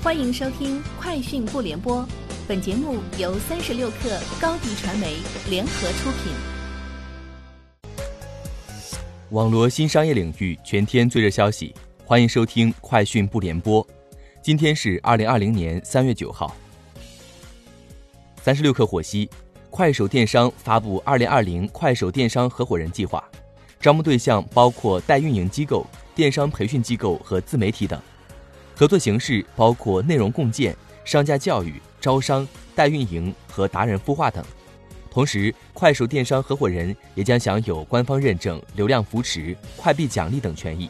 欢迎收听《快讯不联播》，本节目由三十六克高低传媒联合出品。网罗新商业领域全天最热消息，欢迎收听《快讯不联播》。今天是二零二零年三月九号。三十六氪获悉，快手电商发布二零二零快手电商合伙人计划，招募对象包括代运营机构、电商培训机构和自媒体等。合作形式包括内容共建、商家教育、招商、代运营和达人孵化等。同时，快手电商合伙人也将享有官方认证、流量扶持、快币奖励等权益。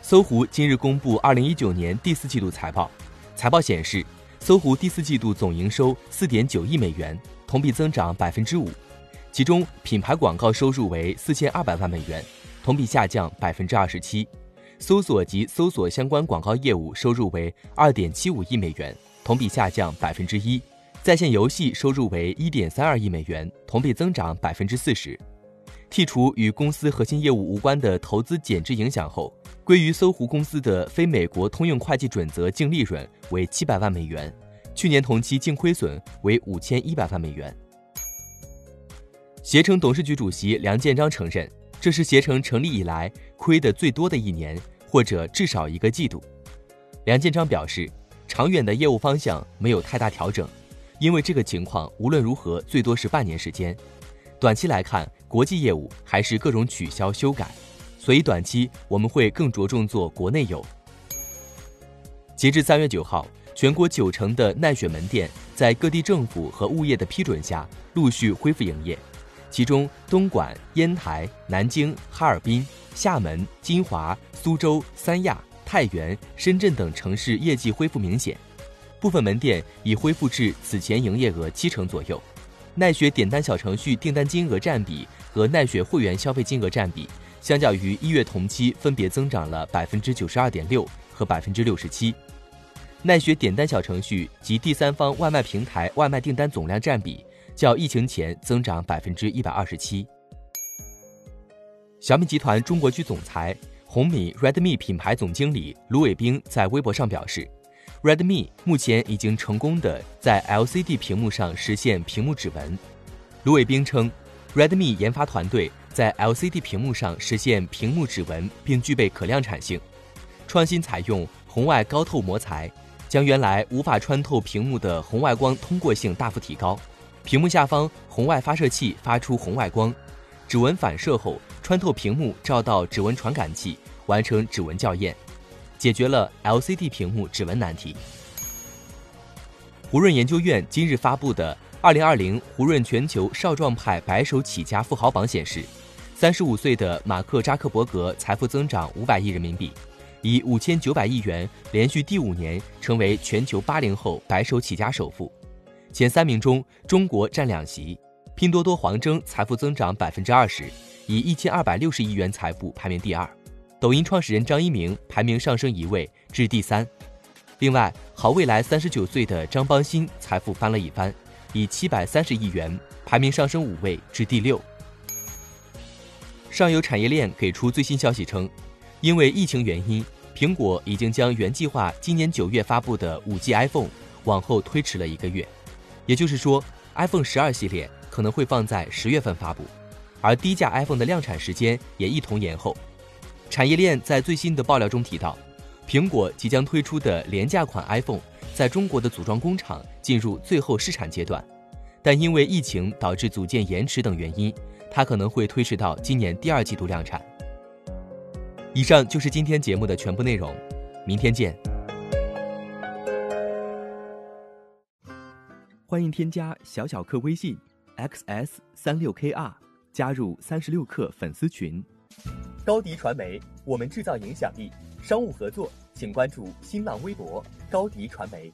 搜狐今日公布二零一九年第四季度财报，财报显示，搜狐第四季度总营收四点九亿美元，同比增长百分之五，其中品牌广告收入为四千二百万美元，同比下降百分之二十七。搜索及搜索相关广告业务收入为二点七五亿美元，同比下降百分之一；在线游戏收入为一点三二亿美元，同比增长百分之四十。剔除与公司核心业务无关的投资减值影响后，归于搜狐公司的非美国通用会计准则净利润为七百万美元，去年同期净亏损为五千一百万美元。携程董事局主席梁建章承认。这是携程成立以来亏的最多的一年，或者至少一个季度。梁建章表示，长远的业务方向没有太大调整，因为这个情况无论如何最多是半年时间。短期来看，国际业务还是各种取消修改，所以短期我们会更着重做国内游。截至三月九号，全国九成的奈雪门店在各地政府和物业的批准下陆续恢复营业。其中，东莞、烟台、南京、哈尔滨、厦门、金华、苏州、三亚、太原、深圳等城市业绩恢复明显，部分门店已恢复至此前营业额七成左右。奈雪点单小程序订单金额占比和奈雪会员消费金额占比，相较于一月同期分别增长了百分之九十二点六和百分之六十七。奈雪点单小程序及第三方外卖平台外卖订单总量占比。较疫情前增长百分之一百二十七。小米集团中国区总裁、红米 Redmi 品牌总经理卢伟冰在微博上表示，Redmi 目前已经成功的在 LCD 屏幕上实现屏幕指纹。卢伟冰称，Redmi 研发团队在 LCD 屏幕上实现屏幕指纹，并具备可量产性。创新采用红外高透膜材，将原来无法穿透屏幕的红外光通过性大幅提高。屏幕下方红外发射器发出红外光，指纹反射后穿透屏幕，照到指纹传感器，完成指纹校验，解决了 LCD 屏幕指纹难题。胡润研究院今日发布的《2020胡润全球少壮派白手起家富豪榜》显示，35岁的马克扎克伯格财富增长500亿人民币，以5900亿元连续第五年成为全球80后白手起家首富。前三名中，中国占两席。拼多多黄峥财富增长百分之二十，以一千二百六十亿元财富排名第二。抖音创始人张一鸣排名上升一位至第三。另外，好未来三十九岁的张邦鑫财富翻了一番，以七百三十亿元排名上升五位至第六。上游产业链给出最新消息称，因为疫情原因，苹果已经将原计划今年九月发布的五 G iPhone 往后推迟了一个月。也就是说，iPhone 十二系列可能会放在十月份发布，而低价 iPhone 的量产时间也一同延后。产业链在最新的爆料中提到，苹果即将推出的廉价款 iPhone 在中国的组装工厂进入最后试产阶段，但因为疫情导致组件延迟等原因，它可能会推迟到今年第二季度量产。以上就是今天节目的全部内容，明天见。欢迎添加小小客微信，xs 三六 kr，加入三十六课粉丝群。高迪传媒，我们制造影响力。商务合作，请关注新浪微博高迪传媒。